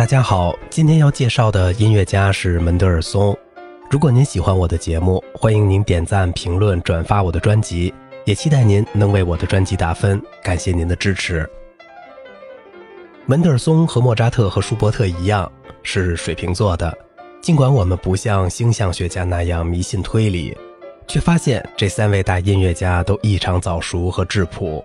大家好，今天要介绍的音乐家是门德尔松。如果您喜欢我的节目，欢迎您点赞、评论、转发我的专辑，也期待您能为我的专辑打分，感谢您的支持。门德尔松和莫扎特和舒伯特一样是水瓶座的，尽管我们不像星象学家那样迷信推理，却发现这三位大音乐家都异常早熟和质朴。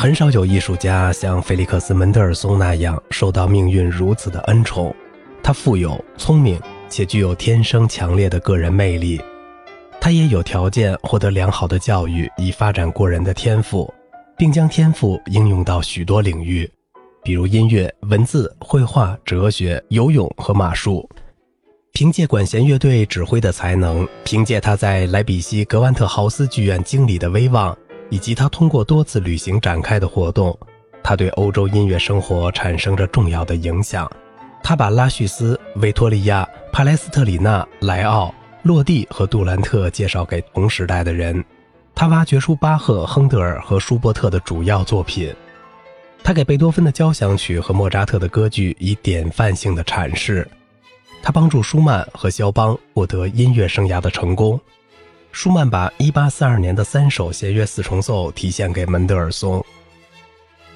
很少有艺术家像菲利克斯·门德尔松那样受到命运如此的恩宠。他富有、聪明，且具有天生强烈的个人魅力。他也有条件获得良好的教育，以发展过人的天赋，并将天赋应用到许多领域，比如音乐、文字、绘画、哲学、游泳和马术。凭借管弦乐队指挥的才能，凭借他在莱比锡格万特豪斯剧院经理的威望。以及他通过多次旅行展开的活动，他对欧洲音乐生活产生着重要的影响。他把拉叙斯、维托利亚、帕莱斯特里纳、莱奥、洛蒂和杜兰特介绍给同时代的人。他挖掘出巴赫、亨德尔和舒伯特的主要作品。他给贝多芬的交响曲和莫扎特的歌剧以典范性的阐释。他帮助舒曼和肖邦获得音乐生涯的成功。舒曼把1842年的三首弦乐四重奏提献给门德尔松。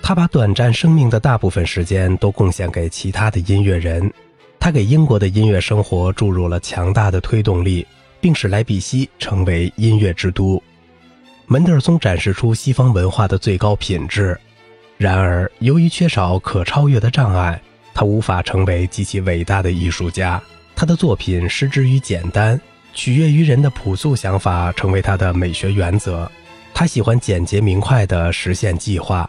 他把短暂生命的大部分时间都贡献给其他的音乐人。他给英国的音乐生活注入了强大的推动力，并使莱比锡成为音乐之都。门德尔松展示出西方文化的最高品质。然而，由于缺少可超越的障碍，他无法成为极其伟大的艺术家。他的作品失之于简单。取悦于人的朴素想法成为他的美学原则。他喜欢简洁明快地实现计划。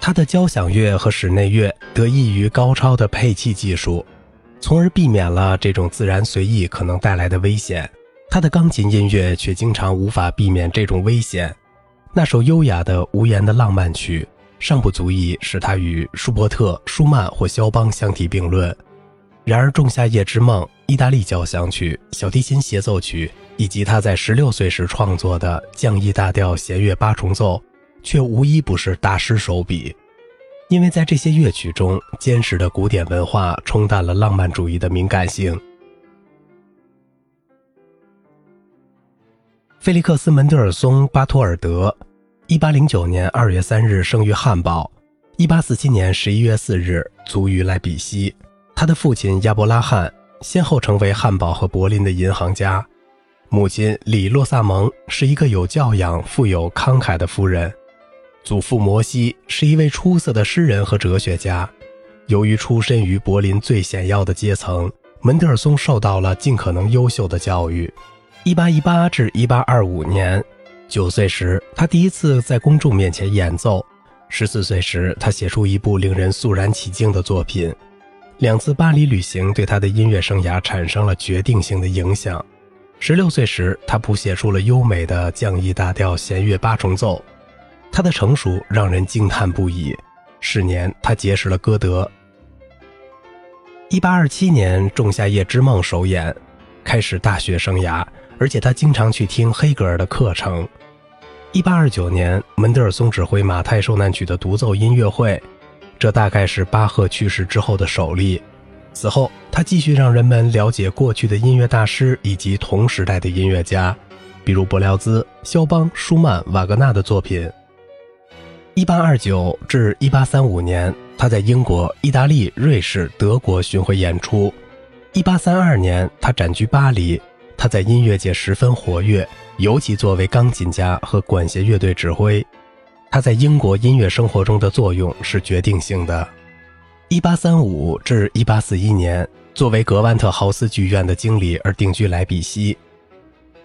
他的交响乐和室内乐得益于高超的配器技术，从而避免了这种自然随意可能带来的危险。他的钢琴音乐却经常无法避免这种危险。那首优雅的无言的浪漫曲尚不足以使他与舒伯特、舒曼或肖邦相提并论。然而，《仲夏夜之梦》、意大利交响曲、小提琴协奏曲，以及他在十六岁时创作的降 E 大调弦乐八重奏，却无一不是大师手笔。因为在这些乐曲中，坚实的古典文化冲淡了浪漫主义的敏感性。菲利克斯·门德尔松·巴托尔德，一八零九年二月三日生于汉堡，一八四七年十一月四日卒于莱比锡。他的父亲亚伯拉罕先后成为汉堡和柏林的银行家，母亲李洛萨蒙是一个有教养、富有慷慨的夫人，祖父摩西是一位出色的诗人和哲学家。由于出身于柏林最显要的阶层，门德尔松受到了尽可能优秀的教育。1818至1825年，九岁时他第一次在公众面前演奏，十四岁时他写出一部令人肃然起敬的作品。两次巴黎旅行对他的音乐生涯产生了决定性的影响。十六岁时，他谱写出了优美的降 E 大调弦乐八重奏，他的成熟让人惊叹不已。是年，他结识了歌德。一八二七年，《仲夏夜之梦》首演，开始大学生涯，而且他经常去听黑格尔的课程。一八二九年，门德尔松指挥《马太受难曲》的独奏音乐会。这大概是巴赫去世之后的首例。此后，他继续让人们了解过去的音乐大师以及同时代的音乐家，比如伯辽兹、肖邦、舒曼、瓦格纳的作品。1829至1835年，他在英国、意大利、瑞士、德国巡回演出。1832年，他展居巴黎。他在音乐界十分活跃，尤其作为钢琴家和管弦乐队指挥。他在英国音乐生活中的作用是决定性的。1835至1841年，作为格万特豪斯剧院的经理而定居莱比锡。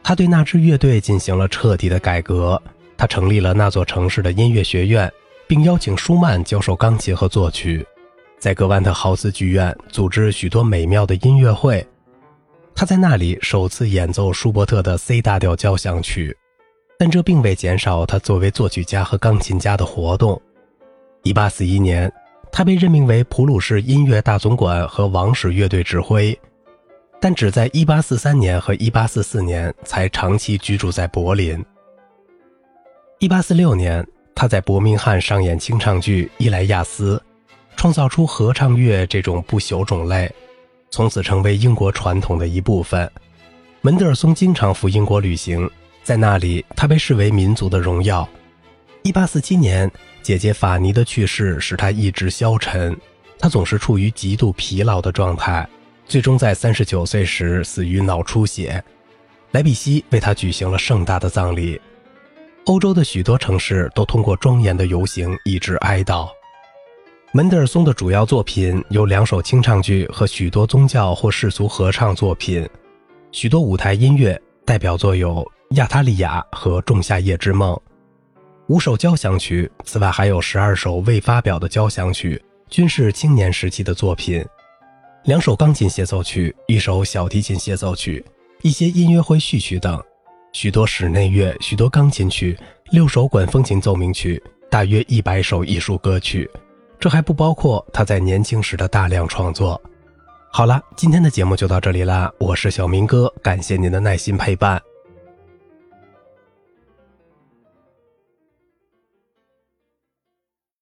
他对那支乐队进行了彻底的改革。他成立了那座城市的音乐学院，并邀请舒曼教授钢琴和作曲，在格万特豪斯剧院组织许多美妙的音乐会。他在那里首次演奏舒伯特的 C 大调交响曲。但这并未减少他作为作曲家和钢琴家的活动。1841年，他被任命为普鲁士音乐大总管和王室乐队指挥，但只在1843年和1844年才长期居住在柏林。1846年，他在伯明翰上演清唱剧《伊莱亚斯》，创造出合唱乐这种不朽种类，从此成为英国传统的一部分。门德尔松经常赴英国旅行，在那里他被视为民族的荣耀。1847年，姐姐法尼的去世使他意志消沉，他总是处于极度疲劳的状态，最终在39岁时死于脑出血。莱比锡为他举行了盛大的葬礼，欧洲的许多城市都通过庄严的游行以致哀悼。门德尔松的主要作品有两首清唱剧和许多宗教或世俗合唱作品，许多舞台音乐代表作有《亚塔利亚》和《仲夏夜之梦》，五首交响曲，此外还有十二首未发表的交响曲，均是青年时期的作品，两首钢琴协奏曲，一首小提琴协奏曲，一些音乐会序曲等，许多室内乐，许多钢琴曲，六首管风琴奏鸣曲，大约一百首艺术歌曲。这还不包括他在年轻时的大量创作。好了，今天的节目就到这里啦，我是小明哥，感谢您的耐心陪伴。